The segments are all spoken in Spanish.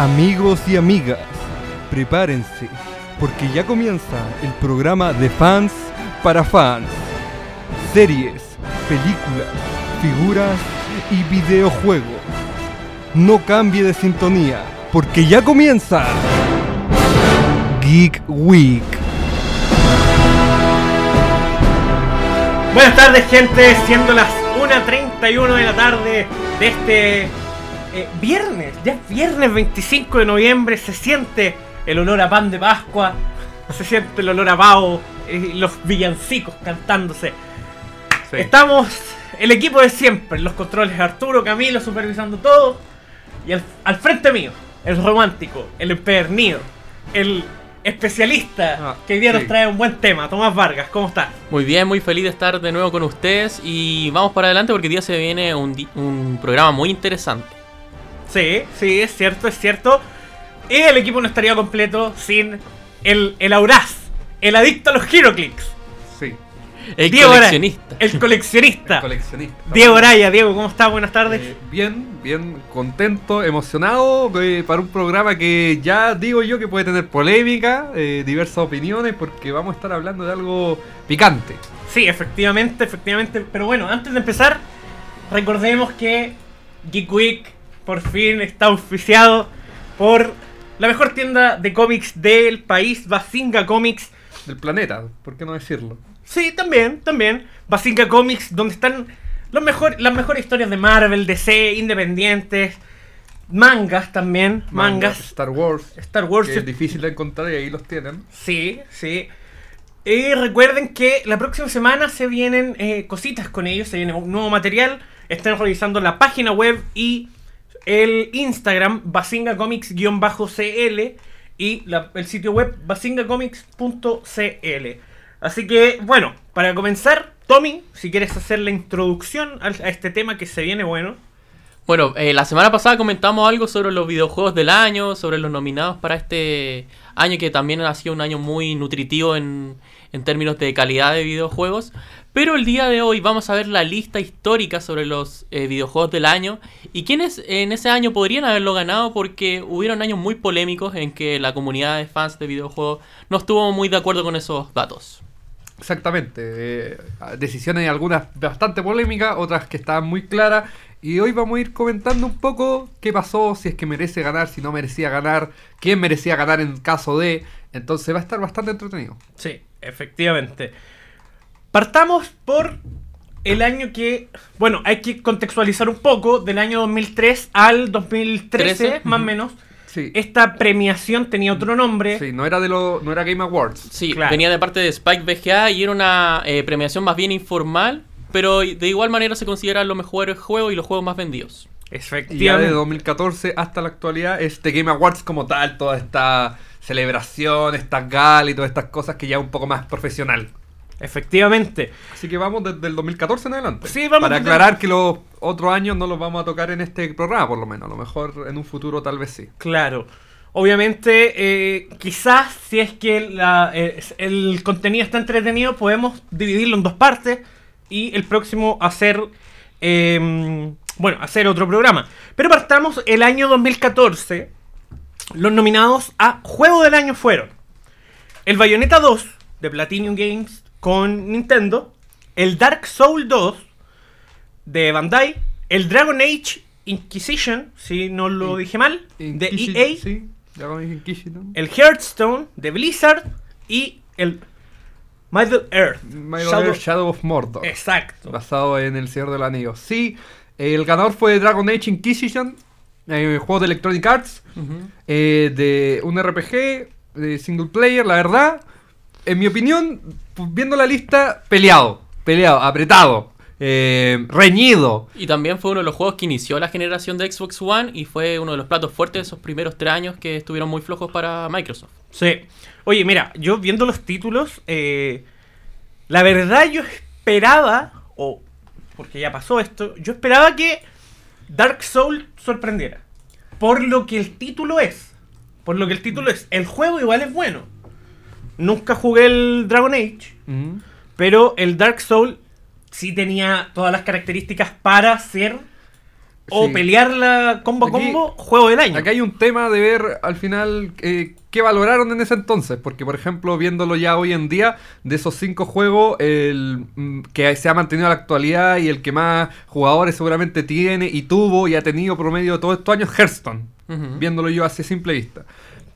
Amigos y amigas, prepárense, porque ya comienza el programa de fans para fans. Series, películas, figuras y videojuegos. No cambie de sintonía, porque ya comienza Geek Week. Buenas tardes gente, siendo las 1.31 de la tarde de este eh, viernes, ya es viernes 25 de noviembre, se siente el olor a pan de Pascua, se siente el olor a pavo, y los villancicos cantándose. Estamos, el equipo de siempre, los controles Arturo, Camilo supervisando todo, y al, al frente mío, el romántico, el empedernido, el especialista Ah, que hoy día nos trae un buen tema, Tomás Vargas, ¿cómo estás? Muy bien, muy feliz de estar de nuevo con ustedes y vamos para adelante porque hoy día se viene un, un programa muy interesante. Sí, sí, es cierto, es cierto. Y el equipo no estaría completo sin el, el Auraz, el adicto a los Heroclix. Sí, El Diego Araya, coleccionista. el coleccionista. coleccionista. Diego Araya, Diego, ¿cómo estás? Buenas tardes. Eh, bien, bien contento, emocionado eh, para un programa que ya digo yo que puede tener polémica, eh, diversas opiniones, porque vamos a estar hablando de algo picante. Sí, efectivamente, efectivamente. Pero bueno, antes de empezar, recordemos que Geek Week por fin está auspiciado por la mejor tienda de cómics del país, Basinga Comics. Del planeta, ¿por qué no decirlo? Sí, también, también. Basinga Comics, donde están los mejor, las mejores historias de Marvel, DC, independientes, mangas también, mangas, Star Wars, Star Wars. que es difícil de encontrar y ahí los tienen. Sí, sí. Y recuerden que la próxima semana se vienen eh, cositas con ellos, se viene un nuevo material. Están revisando la página web y el Instagram basingacomics-cl y la- el sitio web basingacomics.cl. Así que, bueno, para comenzar, Tommy, si quieres hacer la introducción a este tema que se viene bueno. Bueno, eh, la semana pasada comentamos algo sobre los videojuegos del año, sobre los nominados para este año que también ha sido un año muy nutritivo en, en términos de calidad de videojuegos. Pero el día de hoy vamos a ver la lista histórica sobre los eh, videojuegos del año y quienes en ese año podrían haberlo ganado porque hubieron años muy polémicos en que la comunidad de fans de videojuegos no estuvo muy de acuerdo con esos datos. Exactamente. eh, decisiones algunas bastante polémicas, otras que estaban muy claras. Y hoy vamos a ir comentando un poco qué pasó, si es que merece ganar, si no merecía ganar, quién merecía ganar en caso de. Entonces va a estar bastante entretenido. Sí, efectivamente. Partamos por el año que, bueno, hay que contextualizar un poco, del año 2003 al 2013, Trece, más o menos. Sí. Esta premiación tenía otro nombre. Sí, no era de lo, no era Game Awards. Sí, Claro. venía de parte de Spike VGA y era una eh, premiación más bien informal, pero de igual manera se consideran los mejores juegos y los juegos más vendidos. Y ya de Efectivamente. 2014 hasta la actualidad, este Game Awards como tal, toda esta celebración, estas galas y todas estas cosas que ya es un poco más profesional. Efectivamente. Así que vamos desde el 2014 en adelante. Sí, vamos Para desde- aclarar que los otros años no los vamos a tocar en este programa, por lo menos. A lo mejor en un futuro tal vez sí. Claro. Obviamente, eh, quizás si es que la- eh, el contenido está entretenido, podemos dividirlo en dos partes y el próximo hacer, eh, bueno, hacer otro programa. Pero partamos el año 2014. Los nominados a Juego del Año fueron el Bayonetta 2 de Platinum Games con Nintendo, el Dark Soul 2 de Bandai, el Dragon Age Inquisition, si no lo dije mal, de Inquisi- EA, Sí, Dragon Age Inquisition. el Hearthstone de Blizzard y el Middle Earth. Middle Shadow- Earth Shadow of Mordor. Exacto. Basado en El Señor del Anillo. Sí, el ganador fue Dragon Age Inquisition, eh, juego de Electronic Arts, eh, de un RPG, de single player, la verdad. En mi opinión, viendo la lista, peleado, peleado, apretado, eh, reñido. Y también fue uno de los juegos que inició la generación de Xbox One y fue uno de los platos fuertes de esos primeros tres años que estuvieron muy flojos para Microsoft. Sí. Oye, mira, yo viendo los títulos, eh, la verdad yo esperaba, o porque ya pasó esto, yo esperaba que Dark Soul sorprendiera. Por lo que el título es. Por lo que el título es. El juego igual es bueno. Nunca jugué el Dragon Age, Mm. pero el Dark Soul sí tenía todas las características para ser o Sí. pelearla combo a Aquí- combo, juego del año. Acá hay un tema de ver al final eh, qué valoraron en ese entonces, porque por ejemplo, viéndolo ya hoy en día, de esos cinco juegos, el mm, que se ha mantenido en la actualidad y el que más jugadores seguramente tiene y tuvo y ha tenido promedio todos estos años, Hearthstone, viéndolo yo así a simple vista.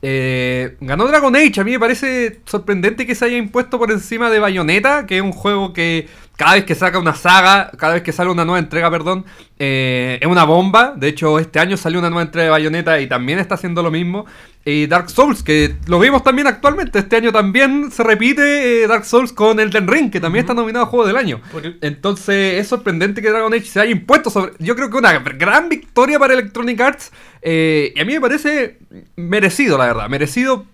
Eh, ganó Dragon Age, a mí me parece sorprendente que se haya impuesto por encima de Bayonetta, que es un juego que cada vez que saca una saga, cada vez que sale una nueva entrega, perdón, eh, es una bomba. De hecho, este año salió una nueva entrega de Bayonetta y también está haciendo lo mismo. Y Dark Souls, que lo vimos también actualmente. Este año también se repite eh, Dark Souls con Elden Ring, que también está nominado a Juego del Año. Entonces es sorprendente que Dragon Age se haya impuesto sobre... Yo creo que una gran victoria para Electronic Arts. eh, y a mí me parece merecido, la verdad. Merecido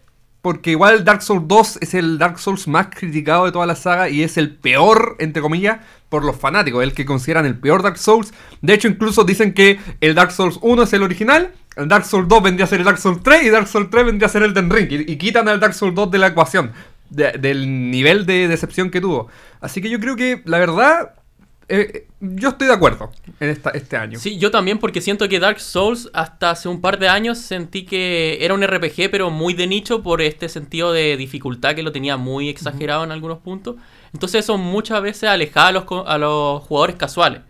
porque igual Dark Souls 2 es el Dark Souls más criticado de toda la saga y es el peor, entre comillas, por los fanáticos. El que consideran el peor Dark Souls. De hecho, incluso dicen que el Dark Souls 1 es el original. El Dark Souls 2 vendría a ser el Dark Souls 3 y Dark Souls 3 vendría a ser el Den Ring. Y, y quitan al Dark Souls 2 de la ecuación. de- del nivel de decepción que tuvo. Así que yo creo que, la verdad, eh, yo estoy de acuerdo en esta, este año. Sí, yo también porque siento que Dark Souls hasta hace un par de años sentí que era un RPG pero muy de nicho por este sentido de dificultad que lo tenía muy exagerado en algunos puntos. Entonces eso muchas veces alejaba a los, co- a los jugadores casuales.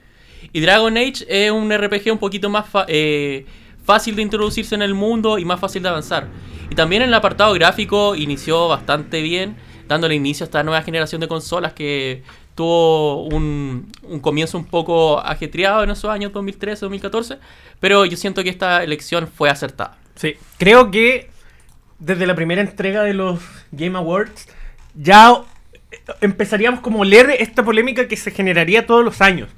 Y Dragon Age es un RPG un poquito más eh, fácil de introducirse en el mundo y más fácil de avanzar. Y también en el apartado gráfico inició bastante bien, dándole inicio a esta nueva generación de consolas que tuvo un, un comienzo un poco ajetreado en esos años 2013-2014, pero yo siento que esta elección fue acertada. Sí, creo que desde la primera entrega de los Game Awards ya empezaríamos como a leer esta polémica que se generaría todos los años.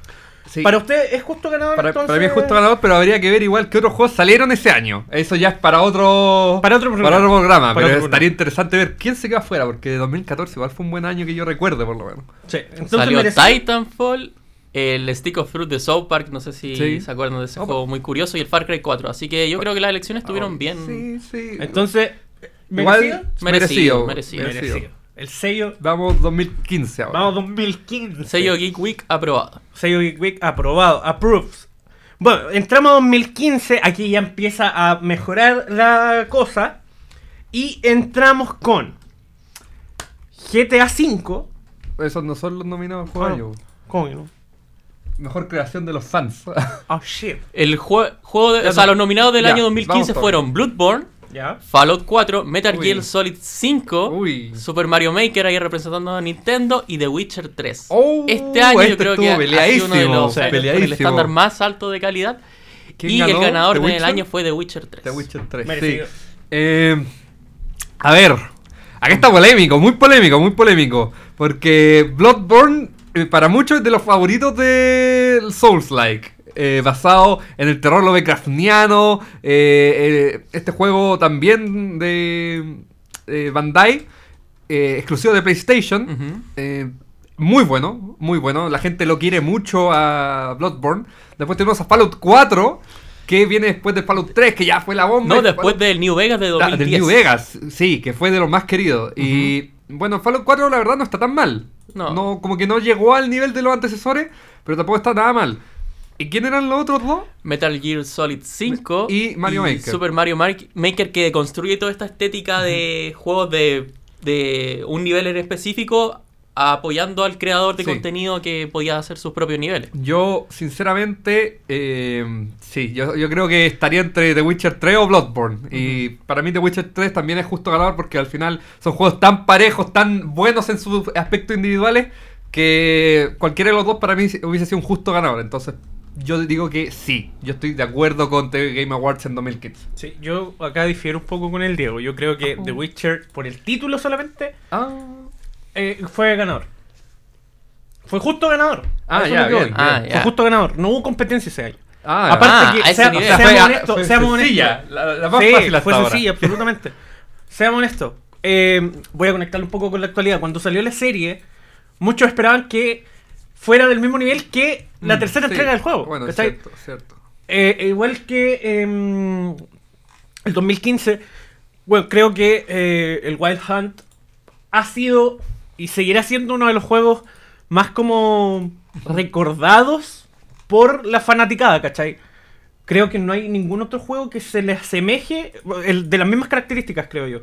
Sí. Para usted es justo ganador Para, entonces? para mí es justo ganador, pero habría que ver igual qué otros juegos salieron ese año. Eso ya es para otro, Para otro programa. para otro programa, Para pero otro estaría programa. interesante ver quién se queda afuera, porque 2014 igual fue un buen año que yo recuerde, por lo menos. Sí, entonces Salió merecido. Titanfall, el Stick of Fruit de South Park, no sé si Sí. se acuerdan de ese juego muy curioso, y el Far Cry 4. Así que yo creo que las elecciones estuvieron bien. Sí, sí. Entonces, igual ¿merecido? merecido. Merecido, Merecido. El sello, Vamos 2015 ahora. vamos 2015. Sello Geek Week aprobado. Sello Geek Week aprobado, approved. Bueno, entramos a 2015, aquí ya empieza a mejorar la cosa. Y entramos con GTA V. Esos no son los nominados por Ah. año. ¿Cómo que no? Mejor creación de los fans. Oh shit. El jue- juego de, o sea, los nominados del ya, año vamos 2015 todos. fueron Bloodborne, ¿Ya? Fallout 4, Metal Uy. Gear Solid 5, Uy. Super Mario Maker ahí representando a Nintendo y The Witcher 3. Oh, este año este yo creo estuvo que ha sido uno de peleadísimo, los con el estándar más alto de calidad. ¿Quién Y el ganador ¿The del año fue The Witcher 3. The Witcher 3. Merecido. Sí. Eh, a ver, acá está polémico, muy polémico, muy polémico. Porque Bloodborne, eh, para muchos, es de los favoritos del Souls-like. Eh, basado en el terror Lovecraftiano. eh, eh, este juego también de Bandai, exclusivo de PlayStation. Muy bueno, muy bueno. La gente lo quiere mucho a Bloodborne. Después tenemos a Fallout 4, que viene después de Fallout 3, que ya fue la bomba. No, después Fallout- del New Vegas de Ah, 2010. del New Vegas, sí, que fue de los más queridos. Y bueno, Fallout 4 la verdad no está tan mal. No. como que no llegó al nivel de los antecesores, pero tampoco está nada mal. ¿Y quién eran los otros dos? Metal Gear Solid 5 Y Mario Maker. Super Mario Mar- Maker que construye toda esta estética de juegos de, de un nivel en específico apoyando al creador de Sí. contenido que podía hacer sus propios niveles. Yo, sinceramente, eh, sí, yo, yo creo que estaría entre The Witcher 3 o Bloodborne. Y para mí The Witcher 3 también es justo ganador porque al final son juegos tan parejos, tan buenos en sus aspectos individuales, que cualquiera de los dos para mí hubiese sido un justo ganador. Entonces, yo digo que sí, yo estoy de acuerdo con The Game Awards en 2015. Sí, yo acá difiero un poco con el Diego. Yo creo que The Witcher, por el título solamente, Ah, eh, fue ganador. Fue justo ganador. Ah, ya, bien, bien. Ah, Fue ya. justo ganador. No hubo competencia ese año. ah, Aparte Ah, que, sea- seamos fue- honestos, fue seamos sencilla, honestos. la, la más Sí, fácil hasta fue ahora. sencilla, absolutamente. Seamos honestos. Eh, voy a conectarlo un poco con la actualidad. Cuando salió la serie, muchos esperaban que fuera del mismo nivel que la Mm, tercera sí. entrega del juego. Bueno, ¿cachai? cierto, cierto. Eh, igual que em, el 2015, bueno, creo que eh, el Wild Hunt ha sido y seguirá siendo uno de los juegos más como recordados por la fanaticada, ¿cachai? Creo que no hay ningún otro juego que se le asemeje el, de las mismas características, creo yo.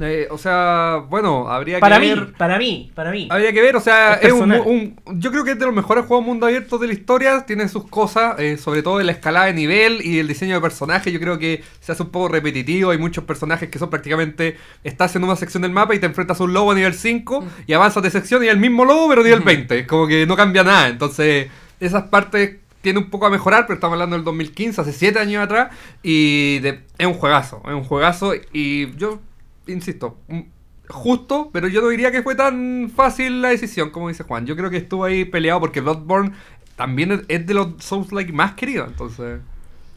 Eh, o sea, bueno, habría Para que mí, ver. para mí, para mí. Habría que ver, o sea, Es es un, yo creo que es de los mejores juegos mundo abierto de la historia, tiene sus cosas, eh, sobre todo en la escalada de nivel y el diseño de personajes, yo creo que se hace un poco repetitivo, hay muchos personajes que son prácticamente, estás en una sección del mapa y te enfrentas a un lobo a nivel 5 y avanzas de sección y es el mismo lobo pero nivel 20, es como que no cambia nada, entonces esas partes tiene un poco a mejorar, pero estamos hablando del 2015, hace 7 años atrás, y de- es un juegazo, es un juegazo, y yo, insisto, un- justo, pero yo no diría que fue tan fácil la decisión, como dice Juan. Yo creo que estuvo ahí peleado porque Bloodborne también es, es de los Souls-like más queridos, entonces...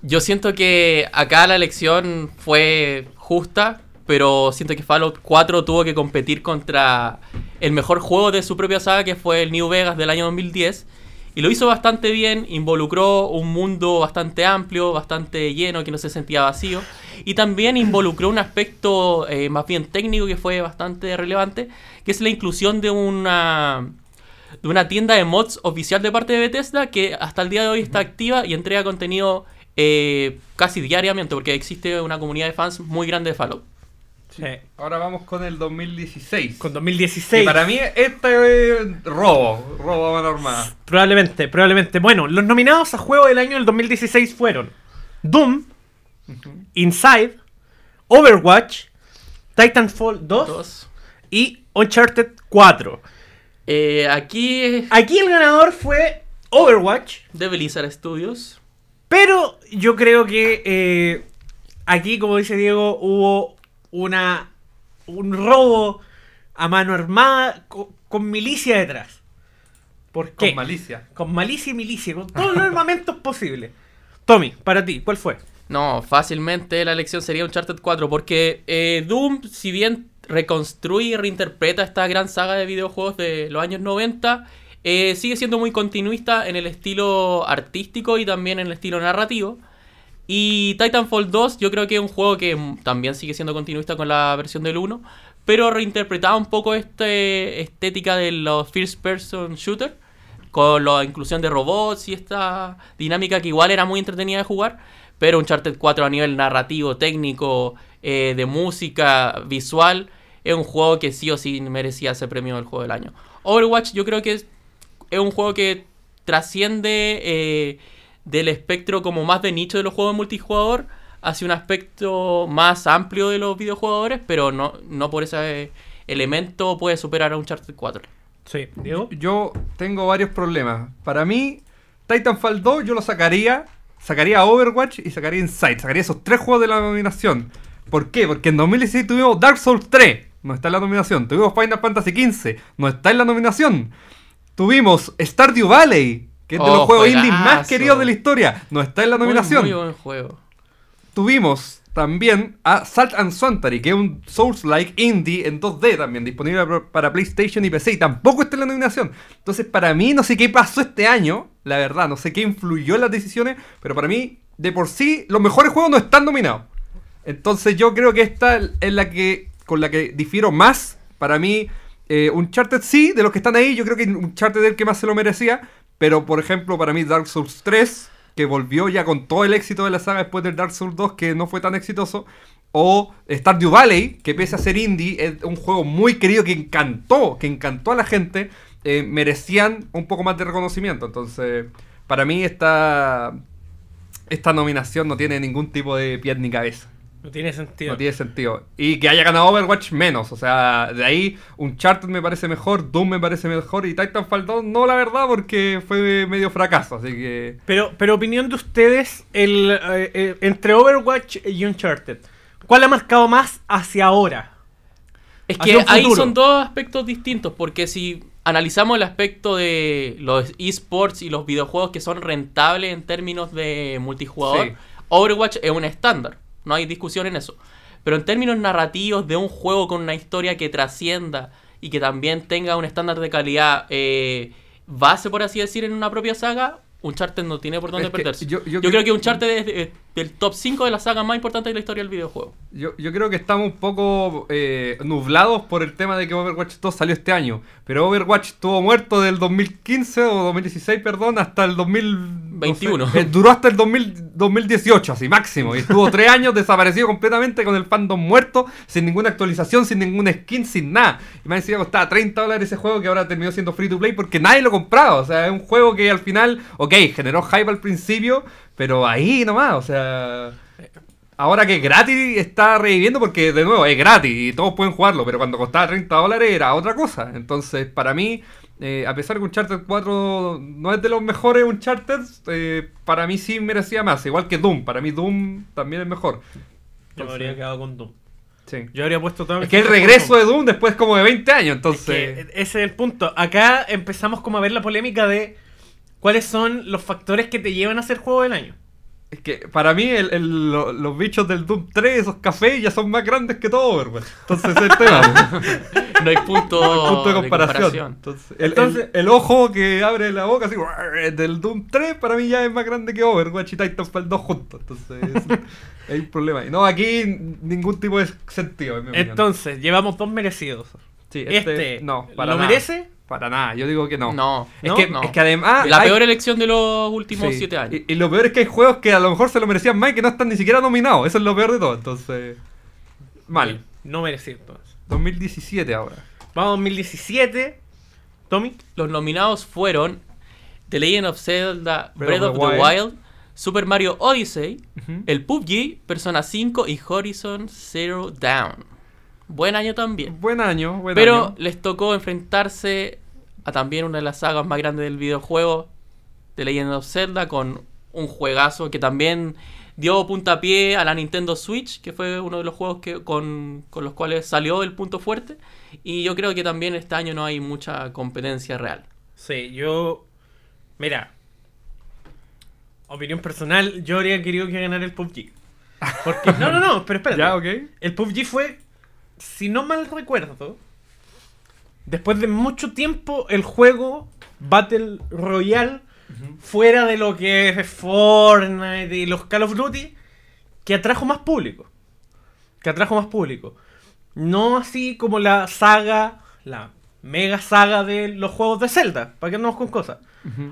Yo siento que acá la elección fue justa, pero siento que Fallout 4 tuvo que competir contra el mejor juego de su propia saga, que fue el New Vegas del año 2010. Y lo hizo bastante bien, involucró un mundo bastante amplio, bastante lleno, que no se sentía vacío. Y también involucró un aspecto eh, más bien técnico que fue bastante relevante, que es la inclusión de una, de una tienda de mods oficial de parte de Bethesda que hasta el día de hoy está activa y entrega contenido eh, casi diariamente, porque existe una comunidad de fans muy grande de Fallout. Sí. Ahora vamos con el 2016. Con Y 2016. para mí este es robo, robo a mano armada. Probablemente, probablemente. Bueno, los nominados a juego del año del 2016 fueron Doom, Inside, Overwatch, Titanfall 2 Dos. y Uncharted 4. Eh, aquí Aquí el ganador fue Overwatch, de Blizzard Studios. pero yo creo que eh, aquí, como dice Diego, hubo una un robo a mano armada co- con, milicia detrás. ¿Por qué? Con malicia. Con malicia y milicia, con todos los armamentos posibles. Tommy, para ti, ¿cuál fue? No, fácilmente la elección sería Uncharted 4, porque eh, Doom, si bien reconstruye y reinterpreta esta gran saga de videojuegos de los años 90, eh, sigue siendo muy continuista en el estilo artístico y también en el estilo narrativo. Y Titanfall 2 yo creo que es un juego que también sigue siendo continuista con la versión del 1, pero reinterpretaba un poco esta estética de los first person shooter, con la inclusión de robots y esta dinámica que igual era muy entretenida de jugar, pero Uncharted 4 a nivel narrativo, técnico, eh, de música, visual, es un juego que sí o sí merecía ese premio del juego del año. Overwatch yo creo que es, es un juego que trasciende eh, del espectro como más de nicho de los juegos multijugador hacia un aspecto más amplio de los videojugadores, pero no, no por ese elemento puede superar a Uncharted 4. Sí, Diego. Yo tengo varios problemas. Para mí, Titanfall 2 yo lo sacaría. Sacaría Overwatch y sacaría Inside. Sacaría esos tres juegos de la nominación. ¿Por qué? Porque en 2016 tuvimos Dark Souls 3. No está en la nominación. Tuvimos Final Fantasy 15. No está en la nominación. Tuvimos Stardew Valley. Que es de Oh, los juegos indie más juegazo. queridos de la historia. No está en la nominación Muy, buen juego. tuvimos también a Salt and Swantery, que es un Souls-like indie en 2D también, disponible para- para PlayStation y PC, y tampoco está en la nominación. Entonces, para mí, no sé qué pasó este año, la verdad, no sé qué influyó en las decisiones, pero para mí, de por sí, los mejores juegos no están nominados. Entonces, yo creo que esta es la que, con la que difiero más. Para mí, eh, Uncharted sí, de los que están ahí, yo creo que Uncharted es el que más se lo merecía, pero por ejemplo, para mí, Dark Souls 3 que volvió ya con todo el éxito de la saga después del Dark Souls 2, que no fue tan exitoso. O Stardew Valley, que pese a ser indie, es un juego muy querido que encantó, que encantó a la gente, eh, merecían un poco más de reconocimiento. Entonces, para mí esta, esta nominación no tiene ningún tipo de pie ni cabeza. No tiene sentido. No tiene sentido. Y que haya ganado Overwatch menos. O sea, de ahí Uncharted me parece mejor, Doom me parece mejor y Titanfall 2 no, la verdad, porque fue medio fracaso. Así que... Pero, pero opinión de ustedes, el, eh, eh, entre Overwatch y Uncharted, ¿cuál ha marcado más hacia ahora? Es que ahí futuro. son dos aspectos distintos, porque si analizamos el aspecto de los esports y los videojuegos que son rentables en términos de multijugador, Sí. Overwatch es un estándar, no hay discusión en eso. Pero en términos narrativos de un juego con una historia que trascienda y que también tenga un estándar de calidad eh, base, por así decir, en una propia saga, Uncharted no tiene por dónde Es perderse. yo- Yo, yo creo creo- que Uncharted es del top 5 de las sagas más importantes de la historia del videojuego. Yo, yo creo que estamos un poco eh, nublados por el tema de que Overwatch 2 salió este año. Pero Overwatch estuvo muerto del 2015 o 2016, perdón, hasta el 21. Eh, duró hasta el 2000 2018, así máximo. Y estuvo tres años desaparecido completamente con el fandom muerto, sin ninguna actualización, sin ninguna skin, sin nada. Y me decía costaba 30 dólares ese juego que ahora terminó siendo free to play porque nadie lo compraba. O sea, es un juego que al final, ok, generó hype al principio, pero ahí nomás, o sea. Ahora que es gratis está reviviendo porque de nuevo es gratis y todos pueden jugarlo, pero cuando costaba 30 dólares era otra cosa. Entonces, para mí, eh, a pesar que Uncharted 4 no es de los mejores Uncharted, eh, para mí sí merecía más. Igual que Doom, para mí Doom también es mejor. Yo me habría quedado con Doom. sí. Yo habría puesto todo Es que el regreso de Doom después como de 20 años, entonces... Es que ese es el punto. Acá empezamos como a ver la polémica de cuáles son los factores que te llevan a ser juego del año. Es que para mí el- el- lo- los bichos del Doom 3, esos cafés, ya son más grandes que todo Overwatch. Entonces es el tema. No hay punto, No hay punto de comparación. Entonces, el, Entonces- el- el ojo que abre la boca así del Doom 3 para mí ya es más grande que Overwatch y Titanfall 2 juntos. Entonces es- hay un problema. Y no, aquí ningún tipo de sentido. En mi opinión. Entonces, llevamos dos merecidos. Sí, este, no, para ¿lo nada. merece? Para nada, yo digo que no. No, Es, ¿No? que, no. es que además. la hay- peor elección de los últimos sí, siete años. Y, y lo peor es que hay juegos que a lo mejor se lo merecían más y que no están ni siquiera nominados. Eso es lo peor de todo. Entonces. Mal. No merecido entonces. 2017 ahora. Vamos a 2017. Tommy. Los nominados fueron The Legend of Zelda Breath Breath, of of the the Wild, Super Mario Odyssey, el PUBG, Persona 5 y Horizon Zero Dawn. Buen año también. Buen año, buen Pero año. les tocó enfrentarse a también una de las sagas más grandes del videojuego, The Legend of Zelda, con un juegazo que también dio puntapié a la Nintendo Switch, que fue uno de los juegos que, con, con los cuales salió el punto fuerte. Y yo creo que también este año no hay mucha competencia real. Sí, yo. Mira. Opinión personal, yo habría querido que ganara el PUBG. Porque. No, no, no, pero espérate. Ya. El PUBG fue, si no mal recuerdo, después de mucho tiempo, el juego Battle Royale, fuera de lo que es Fortnite y los Call of Duty, que atrajo más público. Que atrajo más público. No así como la saga, la mega saga de los juegos de Zelda, para que andamos con cosas.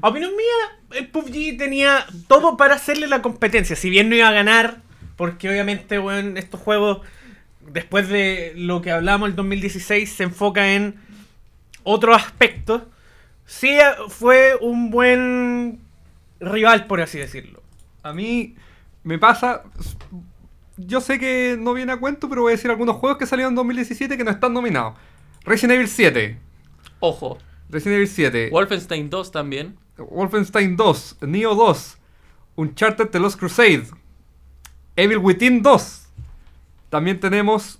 A opinión mía, el PUBG tenía todo para hacerle la competencia. Si bien no iba a ganar, porque obviamente, bueno, estos juegos, después de lo que hablamos el 2016, se enfoca en otros aspectos. Sí fue un buen rival, por así decirlo. A mí me pasa. Yo sé que no viene a cuento, pero voy a decir algunos juegos que salieron en 2017 que no están nominados. Resident Evil 7. Ojo, Resident Evil 7. Wolfenstein 2 también. Wolfenstein 2. Neo 2. Uncharted The Lost Crusade. Evil Within 2. También tenemos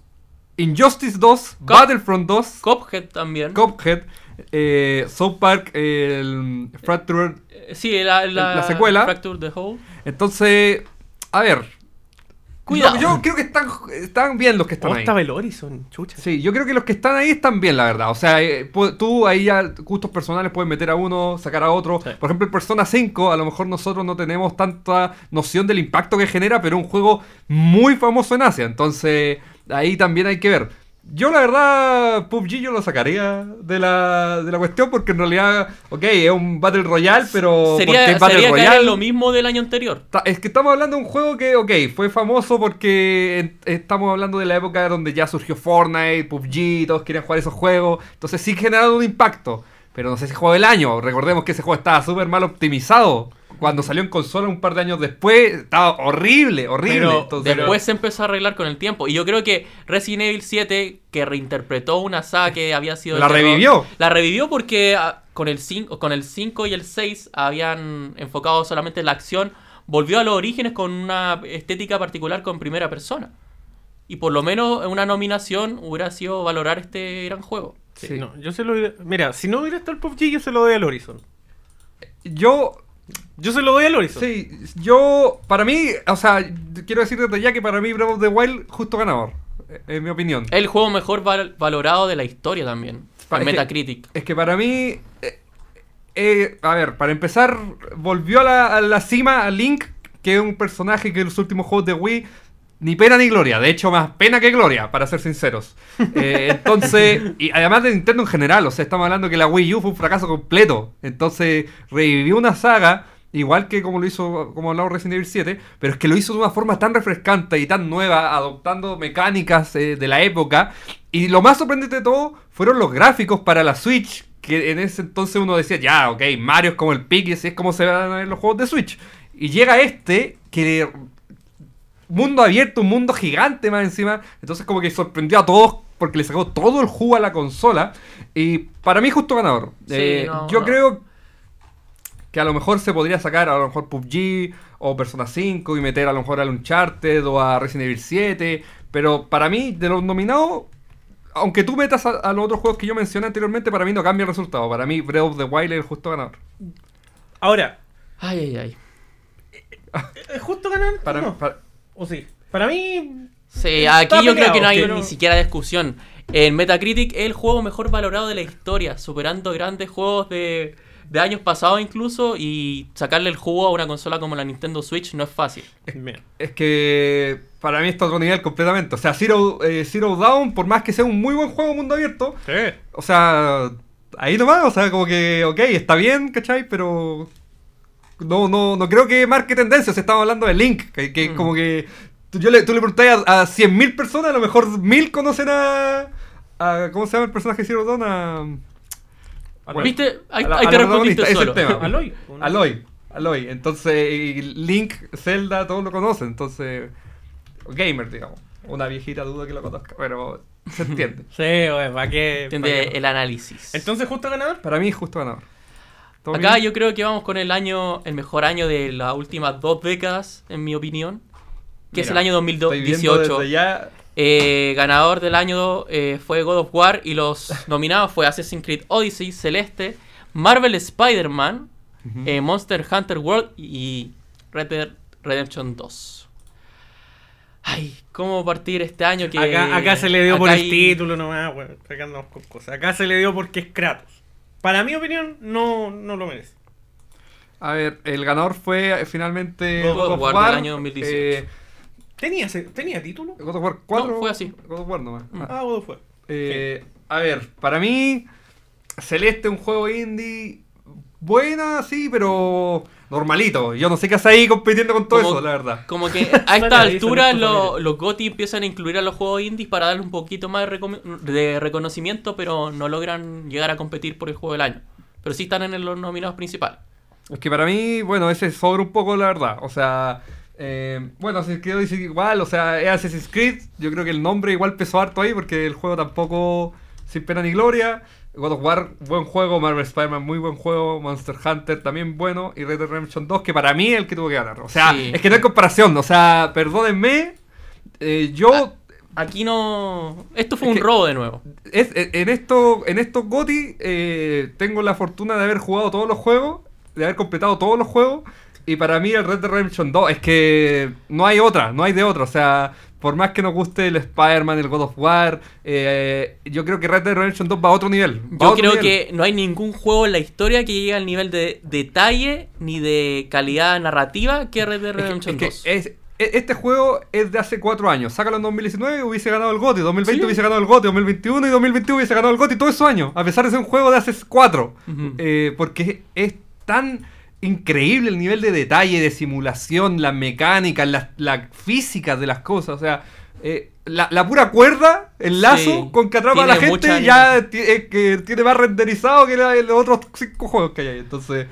Injustice 2. Cop- Battlefront 2. Cuphead también. Cuphead. eh, South Park. El Fractured. Eh, sí, la, la, La secuela. Fracture the Whole. Entonces. A ver. Cuidado. Yo, yo creo que están, están bien los que están ¿Cómo ahí. el Horizon? Chucha. Sí, yo creo que los que están ahí están bien, la verdad. O sea, eh, tú ahí ya gustos personales puedes meter a uno, sacar a otro. Sí. Por ejemplo, el Persona 5, a lo mejor nosotros no tenemos tanta noción del impacto que genera, pero es un juego muy famoso en Asia. Entonces, ahí también hay que ver. Yo, la verdad, PUBG yo lo sacaría de la, de la cuestión porque en realidad, ok, es un Battle Royale, pero. Sería, Battle sería Royale. lo mismo del año anterior. Es que estamos hablando de un juego que, ok, fue famoso porque estamos hablando de la época donde ya surgió Fortnite, PUBG, todos querían jugar esos juegos. Entonces sí generaron un impacto. Pero no sé si juego del año. Recordemos que ese juego estaba súper mal optimizado. Cuando salió en consola un par de años después, estaba horrible, horrible. Pero Entonces, Después se empezó a arreglar con el tiempo. Y yo creo que Resident Evil 7, que reinterpretó una saga que había sido. La terror, revivió. La revivió porque ah, con, el 5, con el 5 y el 6 habían enfocado solamente en la acción. Volvió a los orígenes con una estética particular con primera persona. Y por lo menos una nominación hubiera sido valorar este gran juego. Sí, Sí. no, yo se lo Mira, si no hubiera estado el PUBG, yo se lo doy al Horizon. yo Yo se lo doy al Horizon. Sí, yo, para mí, o sea, quiero decir desde ya que para mí Breath of the Wild, justo ganador, en mi opinión. El juego mejor val- valorado de la historia también. Pa- En es que- Metacritic. Es que para mí, eh, eh, a ver, para empezar, volvió a la, a la cima a Link, que es un personaje que en los últimos juegos de Wii, ni pena ni gloria, de hecho más pena que gloria, para ser sinceros. Eh, entonces, y además de Nintendo en general, o sea, estamos hablando que la Wii U fue un fracaso completo. Entonces, revivió una saga igual que como lo hizo, como hablamos Resident Evil 7, pero es que lo hizo de una forma tan refrescante y tan nueva, adoptando mecánicas eh, de la época. Y lo más sorprendente de todo fueron los gráficos para la Switch, que en ese entonces uno decía, ya, ok, Mario es como el y así es como se van a ver los juegos de Switch. Y llega este, que mundo abierto, un mundo gigante más encima. Entonces como que sorprendió a todos porque le sacó todo el jugo a la consola. Y para mí justo ganador. Sí, Eh, no, yo no. creo que a lo mejor se podría sacar a lo mejor PUBG o Persona 5 y meter a lo mejor al Uncharted o a Resident Evil 7. Pero para mí, de los nominados, aunque tú metas a, a los otros juegos que yo mencioné anteriormente, para mí no cambia el resultado. Para mí, Breath of the Wild es el justo ganador. Ahora, Ay, ay, ay. ¿es justo ganar? Para, no? para- ¿O sí? Para mí. Sí, aquí yo creo que no hay pero- ni siquiera discusión. En Metacritic es el juego mejor valorado de la historia, superando grandes juegos de, de años pasados incluso, y sacarle el jugo a una consola como la Nintendo Switch no es fácil. Es que para mí está otro nivel completamente. O sea, Zero, eh, Zero Dawn, por más que sea un muy buen juego mundo abierto, Sí. o sea, ahí nomás, o sea, como que, ok, está bien, ¿cachai? Pero no, no, no creo que marque tendencia. O sea, estamos hablando de Link, que, que Mm. como que tú, yo le, tú le preguntas a, a 100.000 personas, a lo mejor 1.000 conocen a, a- ¿Cómo se llama el personaje de Zero Dawn? A, Bueno, ¿Viste? La respondiste ese es solo. el tema. Aloy. Aloy, Aloy. Entonces, y Link, Zelda, todos lo conocen. Entonces, gamer, digamos. Una viejita duda que lo conozca, pero se entiende. Sí, oye, ¿para qué? Entiende pa' qué no? el análisis. Entonces, justo ganador. Para mí, justo ganador. ¿Todo Acá bien? yo creo que vamos con el año, el mejor año de las últimas dos décadas, en mi opinión, que es el año estoy viendo 2018. desde ya- Eh, ganador del año eh, fue God of War y los nominados fue Assassin's Creed Odyssey, Celeste, Marvel Spider-Man, eh, Monster Hunter World y Red Dead Redemption 2. Ay, ¿cómo partir este año que... Acá, acá se le dio por el título nomás, andamos con cosas. Acá se le dio porque es Kratos. Para mi opinión, no, no lo merece. A ver, el ganador fue eh, finalmente God of War del año 2018. eh, ¿Tenía, ese- ¿tenía título? God of War 4. No, fue así. God of War nomás. Mm. Ah. God of War. Eh, A ver, para mí, Celeste un juego indie buena, sí, pero normalito. Yo no sé qué hace ahí compitiendo con todo Como- eso, la verdad. Como que a esta altura lo- los GOTY empiezan a incluir a los juegos indies para darle un poquito más de, reconocimiento, pero no logran llegar a competir por el juego del año. Pero sí están en los nominados principales. Es que para mí, bueno, ese sobra un poco, la verdad. O sea, eh, bueno, si quiero decir igual, o sea, es Assassin's Creed. Yo creo que el nombre igual pesó harto ahí porque el juego tampoco sin pena ni gloria. God of War, buen juego. Marvel Spider-Man, muy buen juego. Monster Hunter, también bueno. Y Red Dead Redemption 2, que para mí es el que tuvo que ganar. O sea, Sí. es que no hay comparación. O sea, perdónenme. eh, yo Aquí no... Esto fue Es un que- robo de nuevo. es, eh, en esto en estos GOTY eh, tengo la fortuna de haber jugado todos los juegos, de haber completado todos los juegos. Y para mí el Red Dead Redemption 2 es que no hay otra, no hay de otra. O sea, por más que nos guste el Spider-Man, el God of War, eh, yo creo que Red Dead Redemption 2 va a otro nivel. va Yo otro creo nivel. que no hay ningún juego en la historia que llegue al nivel de detalle ni de calidad narrativa que Red Dead Es que- Redemption es que 2. es- e- este juego es de hace cuatro años. Sácalo en 2019 hubiese ganado el GOTY, 2020 Sí. hubiese ganado el GOTY, 2021 y 2021 hubiese ganado el GOTY todos esos años. A pesar de ser un juego de hace cuatro. Eh, porque es tan increíble el nivel de detalle, de simulación, las mecánicas, las la físicas de las cosas. O sea, eh, la, la pura cuerda, el lazo Sí. con que atrapa a la gente ya es que tiene más renderizado que la- los otros cinco juegos que hay ahí. Entonces,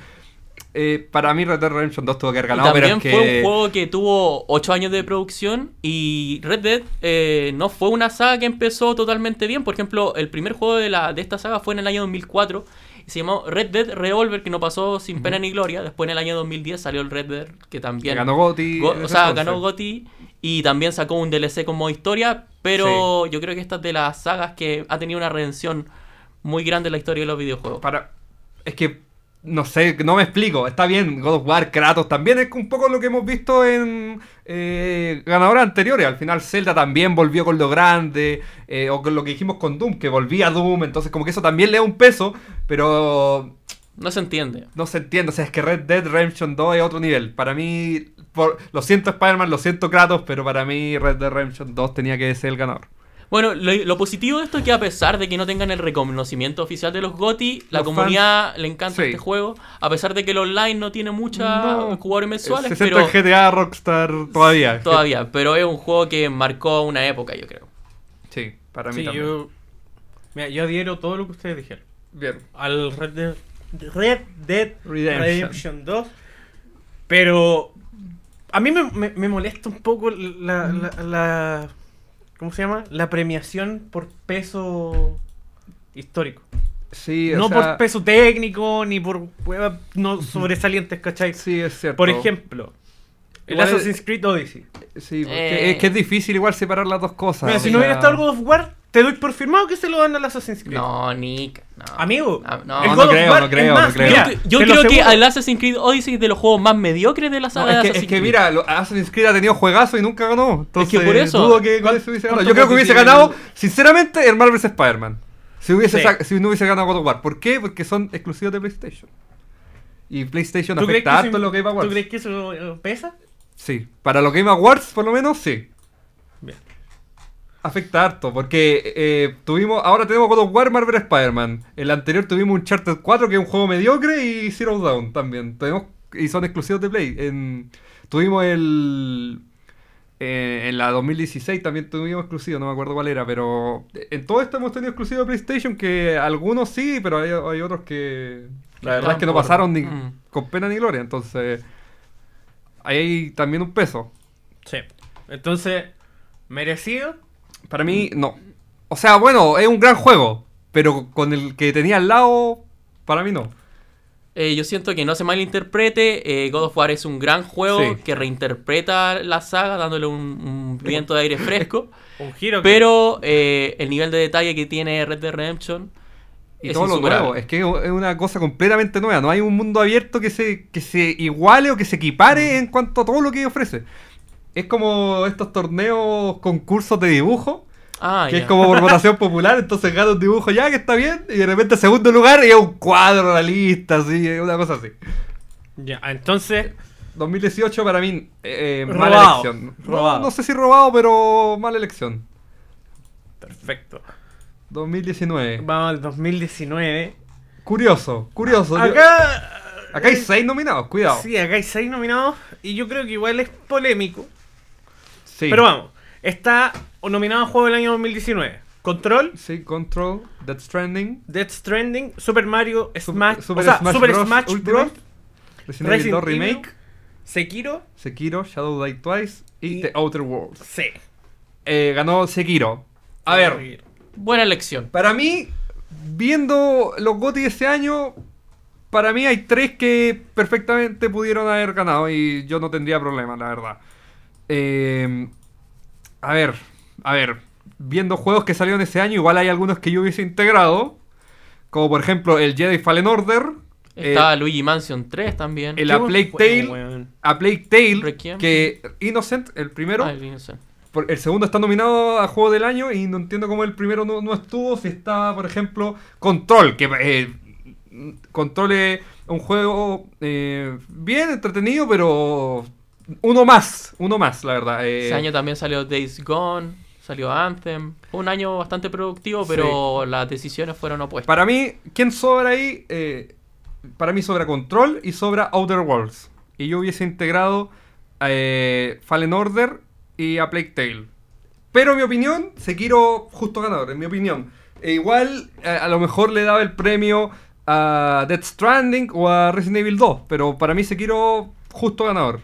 eh, para mí Red Dead Redemption 2 tuvo que haber ganado, pero también es fue que... un juego que tuvo 8 años de producción y Red Dead eh, no fue una saga que empezó totalmente bien. Por ejemplo, el primer juego de, la, de esta saga fue en el año 2004 y se llamó Red Dead Revolver, que no pasó sin pena ni gloria. Después en el año 2010 salió el Red Dead, que también... ganó GOTY. Go- en o sea, ganó GOTY y también sacó un DLC con modo historia, pero yo creo que esta es de las sagas que ha tenido una redención muy grande en la historia de los videojuegos. Para... Es que, no sé, no me explico. Está bien, God of War, Kratos, también es un poco lo que hemos visto en eh, ganadores anteriores. Al final Zelda también volvió con lo grande, eh, o con lo que dijimos con Doom, que volvía Doom, entonces como que eso también le da un peso, pero No se entiende. no se entiende. O sea, es que Red Dead Redemption 2 es otro nivel. Para mí, por- lo siento Spider-Man, lo siento Kratos, pero para mí Red Dead Redemption 2 tenía que ser el ganador. Bueno, lo, lo positivo de esto es que a pesar de que no tengan el reconocimiento oficial de los GOTY, la Los comunidad le encanta sí. este juego, a pesar de que el online no tiene muchos No. jugadores mensuales, Se pero GTA Rockstar todavía. todavía, pero es un juego que marcó una época, yo creo. Sí, para mí Sí, también. yo, mira, yo adhiero todo lo que ustedes dijeron. Bien. Al Red Dead, Red Dead Redemption. Redemption. 2. Pero a mí me, me- me molesta un poco la, la, la- ¿Cómo se llama? La premiación por peso histórico. Sí, o no sea, por peso técnico, ni por huevas no sobresalientes, ¿cachai? Sí, es cierto. Por ejemplo, el Igual- Assassin's Creed Odyssey. Sí, porque Eh. es que es difícil igual separar las dos cosas. Mira, o si no hubiera estado el God of War, te doy por firmado que se lo dan al Assassin's Creed. No, Nick. No. Amigo, no. no of creo, no es creo, más, no creo. mira, Yo creo que el Assassin's Creed Odyssey es de los juegos más mediocres de la No, saga de es, que, Assassin's es que Creed. mira, lo- Assassin's Creed ha tenido juegazo y nunca ganó. Entonces, por eso. dudo que con eso hubiese ganado. ¿Cuánto Yo creo que hubiese ganado, sinceramente, el Marvel's Spider-Man. Si, hubiese Sí. si no hubiese ganado God of War. ¿Por qué? Porque son exclusivos de PlayStation. Y PlayStation ¿Tú afecta que harto en los Game ¿Tú Awards. crees que eso eh, pesa? Sí, para los Game Awards, por lo menos, sí. Afecta harto, porque eh, tuvimos, ahora tenemos God of War, Marvel Spider-Man. El anterior tuvimos Uncharted 4, que es un juego mediocre, y Zero Dawn también. Tenemos, y son exclusivos de Play. En- tuvimos el... eh, en la 2016 también tuvimos exclusivo, no me acuerdo cuál era, pero en todo esto hemos tenido exclusivo de PlayStation, que algunos sí, pero hay, hay otros que la verdad es que no pasaron ni Mm. con pena ni gloria, entonces ahí hay también un peso. Sí. Entonces, merecido. Para mí, no. O sea, bueno, es un gran juego, pero con el que tenía al lado, para mí no. Eh, yo siento que no se malinterprete. eh, God of War es un gran juego Sí. que reinterpreta la saga, dándole un, un viento de aire fresco. Un giro. que- pero eh, el nivel de detalle que tiene Red Dead Redemption Y es todo lo nuevo. Es que es una cosa completamente nueva. No hay un mundo abierto que se, que se iguale o que se equipare en cuanto a todo lo que ofrece. Es como estos torneos, concursos de dibujo. Ah, que es como por votación popular, entonces gana un dibujo ya que está bien, y de repente segundo lugar y es un cuadro realista, así, es una cosa así. Ya, entonces, 2018 para mí, eh, mala Robado. elección. Robado. No, sé si robado, pero mala elección. perfecto. 2019. Vamos al 2019. Curioso, curioso. Yo- Acá. acá hay seis nominados, cuidado. Sí, acá hay seis nominados. Y yo creo que igual es polémico. Sí. Pero vamos. Está nominado a juego del año 2019. Control, Sí, Control, Death Stranding, Death Stranding, Super Mario Super- Smash, Super o sea, Smash Super Bros. Smash Ultimate, Bros. Resident Evil Resident 2 Evil, Remake, Sekiro. Sekiro, Shadow Die Twice y, Y- The Outer Worlds. Sí. Eh, ganó Sekiro. A ver, Buena elección. Para mí, viendo los GOTY de ese año, para mí hay tres que perfectamente pudieron haber ganado y yo no tendría problema, la verdad. Eh, a ver, a ver, viendo juegos que salieron ese año, igual hay algunos que yo hubiese integrado, como por ejemplo el Jedi Fallen Order, Está eh, Luigi Mansion 3 también. el A Plague Tale, weón. A Plague Tale, Requiem. que Innocent, el primero, Ah, el Innocent. por- el segundo está nominado a Juego del Año y no entiendo cómo el primero no, no estuvo. Si estaba, por ejemplo, Control, que eh, Control es un juego eh, bien entretenido, pero uno más, uno más, la verdad. eh, Ese año también salió Days Gone, salió Anthem. Fue un año bastante productivo, pero las decisiones fueron opuestas. Para mí, ¿quién sobra ahí? Eh, para mí sobra Control y sobra Outer Worlds. Y yo hubiese integrado eh, Fallen Order y a Plague Tale. Pero en mi opinión, Sekiro justo ganador, en mi opinión. E igual, eh, a lo mejor le daba el premio a Death Stranding o a Resident Evil 2. Pero para mí Sekiro justo ganador.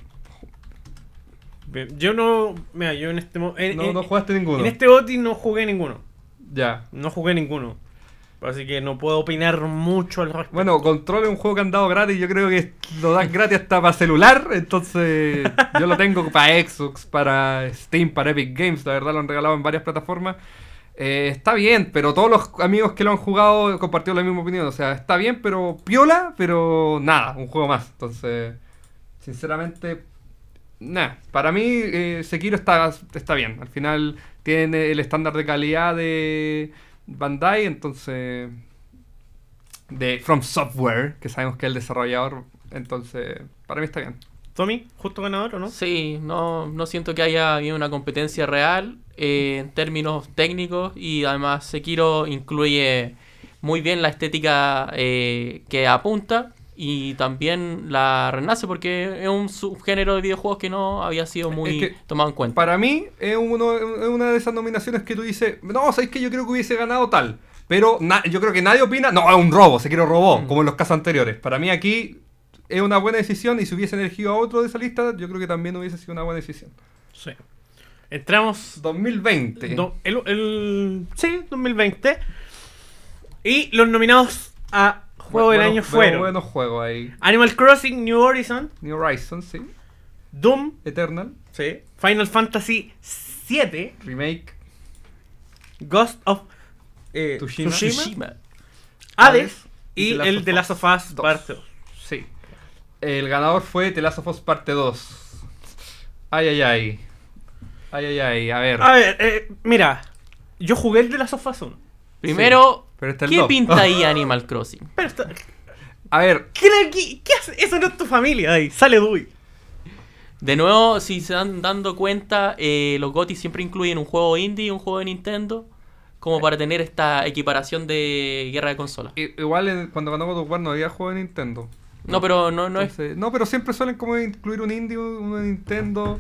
Yo no. Mira, yo en este. En, No, en- no jugaste ninguno. en este OTI no jugué ninguno. Ya. No jugué ninguno. Así que no puedo opinar mucho al respecto. Bueno, Control es un juego que han dado gratis. Yo creo que lo dan gratis hasta para celular. Entonces, yo lo tengo para Xbox, para Steam, para Epic Games. La verdad, lo han regalado en varias plataformas. Eh, está bien, pero todos los amigos que lo han jugado compartieron la misma opinión. O sea, está bien, pero piola, pero nada, un juego más. Entonces, sinceramente, nada. Para mí, eh, Sekiro está, está bien. Al final, tiene el estándar de calidad de Bandai, entonces de From Software, que sabemos que es el desarrollador, entonces para mí está bien. Tommy, justo ganador o no? Sí, no, no siento que haya habido una competencia real eh, en términos técnicos y además Sekiro incluye muy bien la estética eh, que apunta y también la renace porque es un subgénero de videojuegos que no había sido muy Es que tomado en cuenta. Para mí es, uno, es una de esas nominaciones que tú dices, no, sabes que yo creo que hubiese ganado tal. Pero yo creo que nadie opina, no, es un robo, se quiere robó, Mm. como en los casos anteriores. Para mí aquí es una buena decisión y si hubiesen elegido a otro de esa lista, yo creo que también hubiese sido una buena decisión. Sí. Entramos 2020. Do- el, el- sí, 2020. Y los nominados a Juego del Año fueron buenos juegos ahí. Animal Crossing New Horizon, New Horizons, sí. Doom, Eternal, sí, Final Fantasy VII, Remake, Ghost of eh, Tsushima. Tsushima, Tsushima. Hades y y el The Last of Us. Parte 2. sí. El ganador fue The Last of Us Parte 2. Ay, ay, ay. Ay, ay, ay. A ver. A ver, eh, mira, yo jugué el The Last of Us 1. Primero, pero está el ¿qué pinta ahí Animal Crossing? Pero está- A ver, ¿qué, qué, qué hace? Eso no es tu familia ahí. Sale Dewey. De nuevo, si se dan dando cuenta, eh, los GOTY siempre incluyen un juego indie y un juego de Nintendo, como para tener esta equiparación de guerra de consolas. igual en- cuando ganó God of War no había juego de Nintendo. No, pero no, no es... Entonces- no, pero siempre suelen como incluir un indie, uno de Nintendo.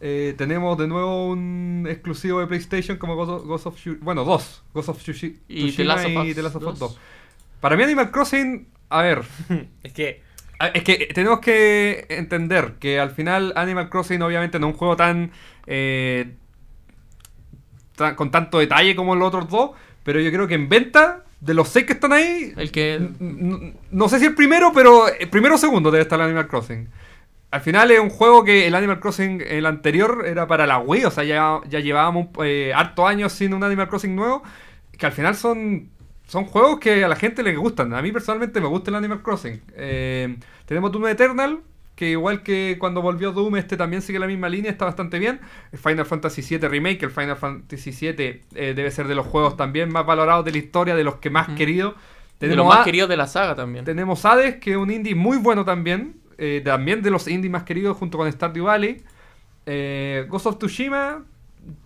Eh, tenemos de nuevo un exclusivo de PlayStation como Ghost of, Ghost of Bueno, dos. Ghost of Tsushi- Y The Last of y Us The Last of Us 2. 2. Para mí Animal Crossing, a ver, Es que es que tenemos que entender que al final Animal Crossing obviamente no es un juego tan, eh, tan- con tanto detalle como los otros dos, pero yo creo que en venta de los seis que están ahí, El que... No sé si el primero, pero el primero o segundo debe estar el Animal Crossing. Al final es un juego que el Animal Crossing, el anterior, era para la Wii, o sea, ya, ya llevábamos eh, hartos años sin un Animal Crossing nuevo, que al final son, son juegos que a la gente le gustan. A mí personalmente me gusta el Animal Crossing. Eh, tenemos Doom Eternal, que igual que cuando volvió Doom, este también sigue la misma línea, está bastante bien. El Final Fantasy VII Remake, el Final Fantasy VII eh, debe ser de los juegos también más valorados de la historia, de los que más Mm. queridos. De los más queridos de la saga también. tenemos Hades, que es un indie muy bueno también. Eh, también de los indies más queridos junto con Stardew Valley. Eh, Ghost of Tsushima.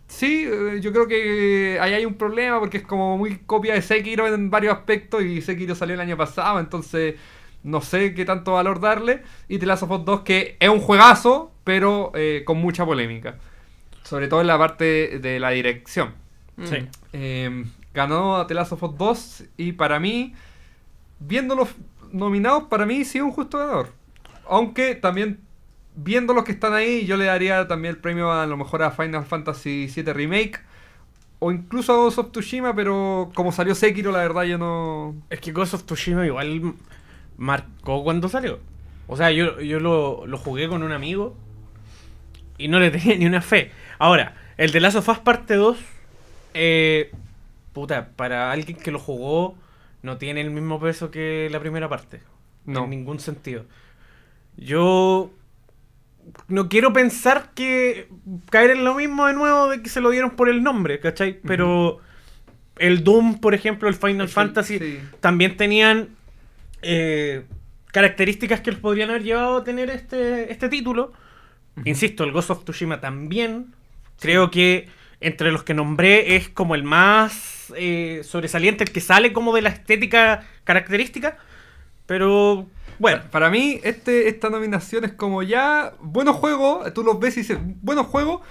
Sí, eh, yo creo que ahí hay un problema porque es como muy copia de Sekiro en varios aspectos y Sekiro salió el año pasado, entonces no sé qué tanto valor darle. Y The Last of Us 2 que es un juegazo, pero eh, con mucha polémica. Sobre todo en la parte de la dirección. Mm. Sí. Eh, ganó a The Last of Us 2 y para mí, viendo los nominados, para mí sí es un justo ganador. Aunque también, viendo los que están ahí, yo le daría también el premio a, lo mejor a Final Fantasy VII Remake o incluso a Ghost of Tsushima, pero como salió Sekiro, la verdad yo no... Es que Ghost of Tsushima igual marcó cuando salió. O sea, yo, yo lo, lo jugué con un amigo y no le tenía ni una fe. Ahora, el de Last of Us parte 2, eh, puta, para alguien que lo jugó, no tiene el mismo peso que la primera parte. No. En ningún sentido. Yo no quiero pensar que caer en lo mismo de nuevo de que se lo dieron por el nombre, ¿cachai? Pero el Doom, por ejemplo, el Final Es Fantasy, sí. también tenían eh, características que los podrían haber llevado a tener este, este título. Insisto, el Ghost of Tsushima también. Creo que entre los que nombré es como el más eh, sobresaliente, el que sale como de la estética característica. Pero bueno, Para mí, este, esta nominación es como ya, buenos juegos, tú los ves y dices, buenos juegos,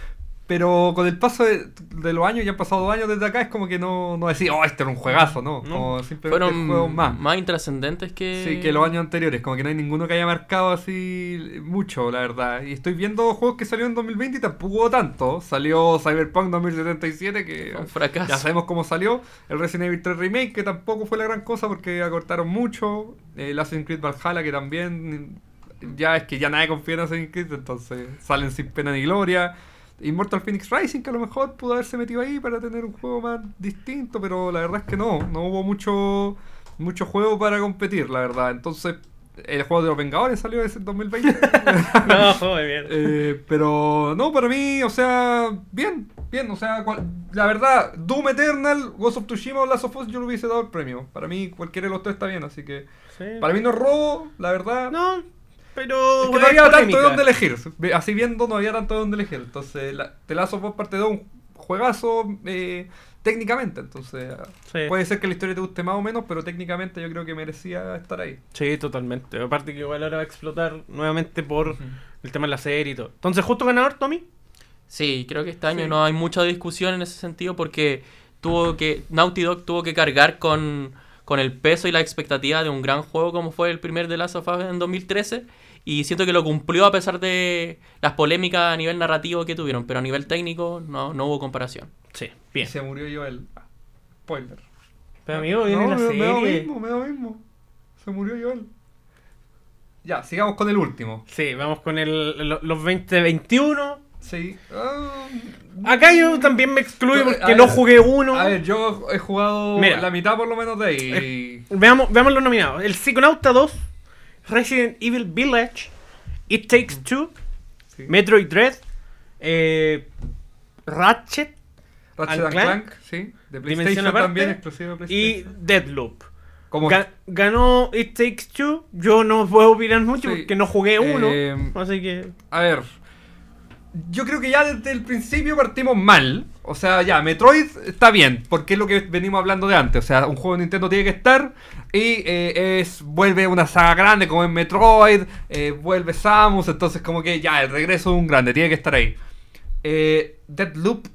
pero con el paso de, de los años, ya han pasado dos años desde acá, es como que no, no decir, oh, este era un juegazo, no, No. como simplemente Fueron juegos más. más intrascendentes que... Sí, que los años anteriores, como que no hay ninguno que haya marcado así mucho, la verdad. Y estoy viendo juegos que salieron en 2020 y tampoco hubo tanto. Salió Cyberpunk 2077, que un fracaso. ya sabemos cómo salió. El Resident Evil 3 Remake, que tampoco fue la gran cosa porque acortaron mucho. El Assassin's Creed Valhalla, que también ya es que ya nadie confía en Assassin's Creed, entonces salen sin pena ni gloria. Immortal Phoenix Rising, que a lo mejor pudo haberse metido ahí para tener un juego más distinto, pero la verdad es que no, no hubo mucho, mucho juego para competir, la verdad. Entonces, el juego de los Vengadores salió en 2020. no, muy bien. Eh, pero no, para mí, o sea, bien, bien, o sea, cual- la verdad, Doom Eternal, Ghost of Tsushima o Last of Us, yo le hubiese dado el premio. Para mí, cualquiera de los tres está bien, así que Sí. para mí no es robo, la verdad. No, pero. Es que no había tanto de dónde elegir. Así viendo, no había tanto de dónde elegir. Entonces, la, The Last of Us parte 2 un juegazo eh, técnicamente. Entonces, Sí. puede ser que la historia te guste más o menos, pero técnicamente yo creo que merecía estar ahí. Sí, totalmente. Aparte que igual ahora va a explotar nuevamente por el tema de la serie y todo. Entonces, justo ganador, Tommy. Sí, creo que este año Sí. no hay mucha discusión en ese sentido porque tuvo que Naughty Dog tuvo que cargar con, con el peso y la expectativa de un gran juego como fue el primer The Last of Us en 2013 y siento que lo cumplió a pesar de las polémicas a nivel narrativo que tuvieron, pero a nivel técnico no, no hubo comparación. Sí, Y bien. se murió Joel. Ah, Spoiler. Pero amigo, viene No, la me, me da lo serie. mismo, me da lo mismo. Se murió Joel. Ya, sigamos con el último. Sí, vamos con el, lo- los 2021. Sí. Ah, Acá yo también me excluyo porque ver, no jugué uno. A ver, yo he jugado Mira. la mitad por lo menos de ahí. Veamos, veamos los nominados. El Psychonauta 2, Resident Evil Village, It Takes Two, Sí. Metroid Dread, eh, Ratchet Ratchet and Clank, Clank, sí. De PlayStation aparte, también, exclusivo de y. Deadloop. Como Ga- ganó It Takes Two. Yo no puedo opinar mucho Sí. porque no jugué uno. Eh, así que. A ver. Yo creo que ya desde el principio partimos mal. O sea, ya, Metroid está bien, porque es lo que venimos hablando de antes. O sea, un juego de Nintendo tiene que estar. Y eh, es vuelve una saga grande como es Metroid. eh, vuelve Samus. Entonces, como que ya, el regreso de un grande, tiene que estar ahí. Eh, Deadloop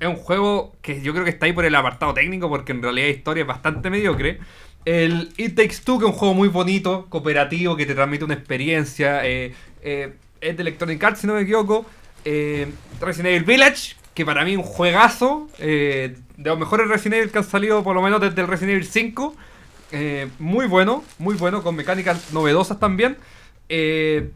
es un juego que yo creo que está ahí por el apartado técnico, porque en realidad la historia es bastante mediocre. El It Takes Two, que es un juego muy bonito, cooperativo, que te transmite una experiencia. eh, es de Electronic Arts, si no me equivoco. Eh, Resident Evil Village, que para mí un juegazo. eh, de los mejores Resident Evil que han salido, por lo menos desde el Resident Evil 5. eh, muy bueno, muy bueno, con mecánicas novedosas también. Eh,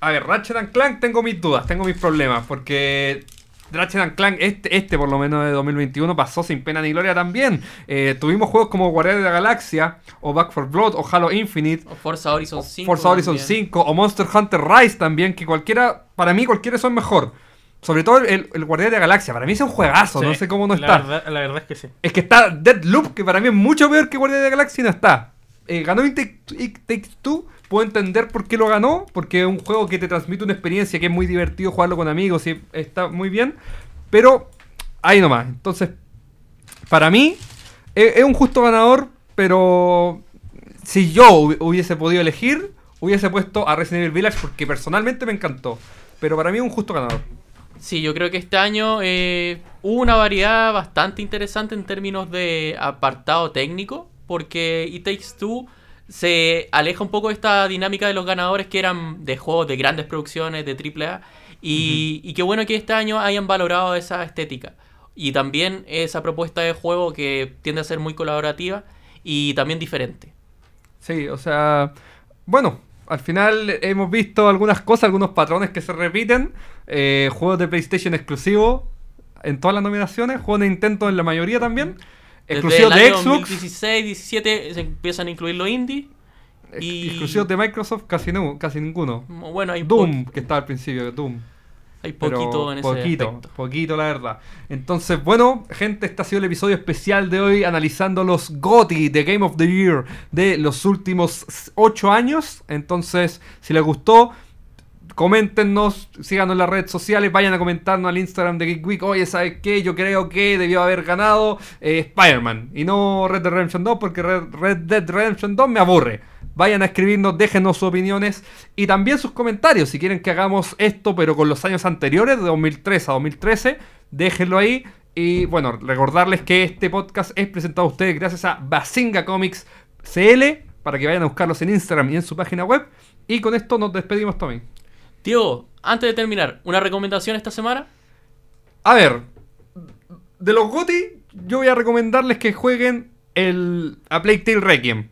a ver, Ratchet and Clank tengo mis dudas, tengo mis problemas, porque Ratchet and Clank, este, este por lo menos de 2021, pasó sin pena ni gloria también. Eh, tuvimos juegos como Guardianes de la Galaxia, o Back 4 Blood, o Halo Infinite, O Forza Horizon o 5. Forza Horizon también. 5, o Monster Hunter Rise también, que cualquiera, para mí cualquiera son mejor. Sobre todo el, el Guardián de la Galaxia, para mí es un juegazo, no sé cómo no la está. Verdad, la verdad es que sí. Es que está Deadloop, que para mí es mucho peor que Guardian de la Galaxia y no está. Eh, ganó It Takes Two. Puedo entender por qué lo ganó. Porque es un juego que te transmite una experiencia que es muy divertido jugarlo con amigos y está muy bien. Pero ahí nomás. Entonces, para mí, es, es un justo ganador. Pero si yo hubi- hubiese podido elegir, hubiese puesto a Resident Evil Village porque personalmente me encantó. Pero para mí es un justo ganador. Sí, yo creo que este año eh, hubo una variedad bastante interesante en términos de apartado técnico, porque It Takes Two se aleja un poco de esta dinámica de los ganadores que eran de juegos de grandes producciones, de AAA, y, y qué bueno que este año hayan valorado esa estética. Y también esa propuesta de juego que tiende a ser muy colaborativa y también diferente. Sí, o sea, bueno, al final hemos visto algunas cosas, algunos patrones que se repiten. Eh, juegos de PlayStation exclusivos en todas las nominaciones, juegos de Nintendo en la mayoría también. Exclusivos el de Xbox, 2016, 17 se empiezan a incluir los indie. y- exclusivos de Microsoft, casi, no, casi ninguno. Bueno, hay Doom, que estaba al principio, Doom. Hay Pero poquito en ese poquito, aspecto. poquito la verdad. Entonces, bueno, gente, este ha sido el episodio especial de hoy analizando los GOTY de Game of the Year de los últimos 8 años. Entonces, si les gustó, coméntenos, síganos en las redes sociales, vayan a comentarnos al Instagram de Geek Week. Oye, ¿sabes qué? Yo creo que debió haber ganado eh, Spider-Man y no Red Dead Redemption 2 porque Red, Red Dead Redemption 2 me aburre. Vayan a escribirnos, déjenos sus opiniones y también sus comentarios. Si quieren que hagamos esto, pero con los años anteriores, de 2003 a 2013, déjenlo ahí. Y bueno, recordarles que este podcast es presentado a ustedes gracias a Basinga Comics CL, para que vayan a buscarlos en Instagram y en su página web. Y con esto nos despedimos, Tommy. Diego, antes de terminar, ¿una recomendación esta semana? A ver, de los GOTY, yo voy a recomendarles que jueguen el A Plague Tale Requiem.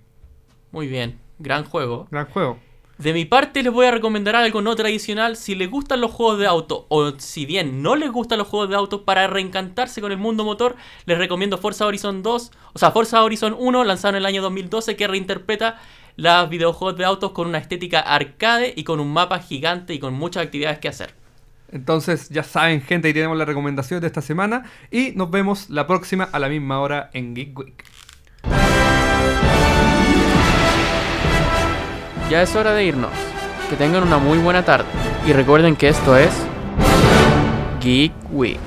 Muy bien, gran juego. Gran juego. De mi parte les voy a recomendar algo no tradicional. Si les gustan los juegos de auto o si bien no les gustan los juegos de auto, para reencantarse con el mundo motor, les recomiendo Forza Horizon 2, o sea, Forza Horizon 1, lanzado en el año 2012, que reinterpreta los videojuegos de autos con una estética arcade y con un mapa gigante y con muchas actividades que hacer. Entonces, ya saben, gente, ahí tenemos las recomendaciones de esta semana. Y nos vemos la próxima a la misma hora en Geek Week. Ya es hora de irnos. Que tengan una muy buena tarde. Y recuerden que esto es Geek Week.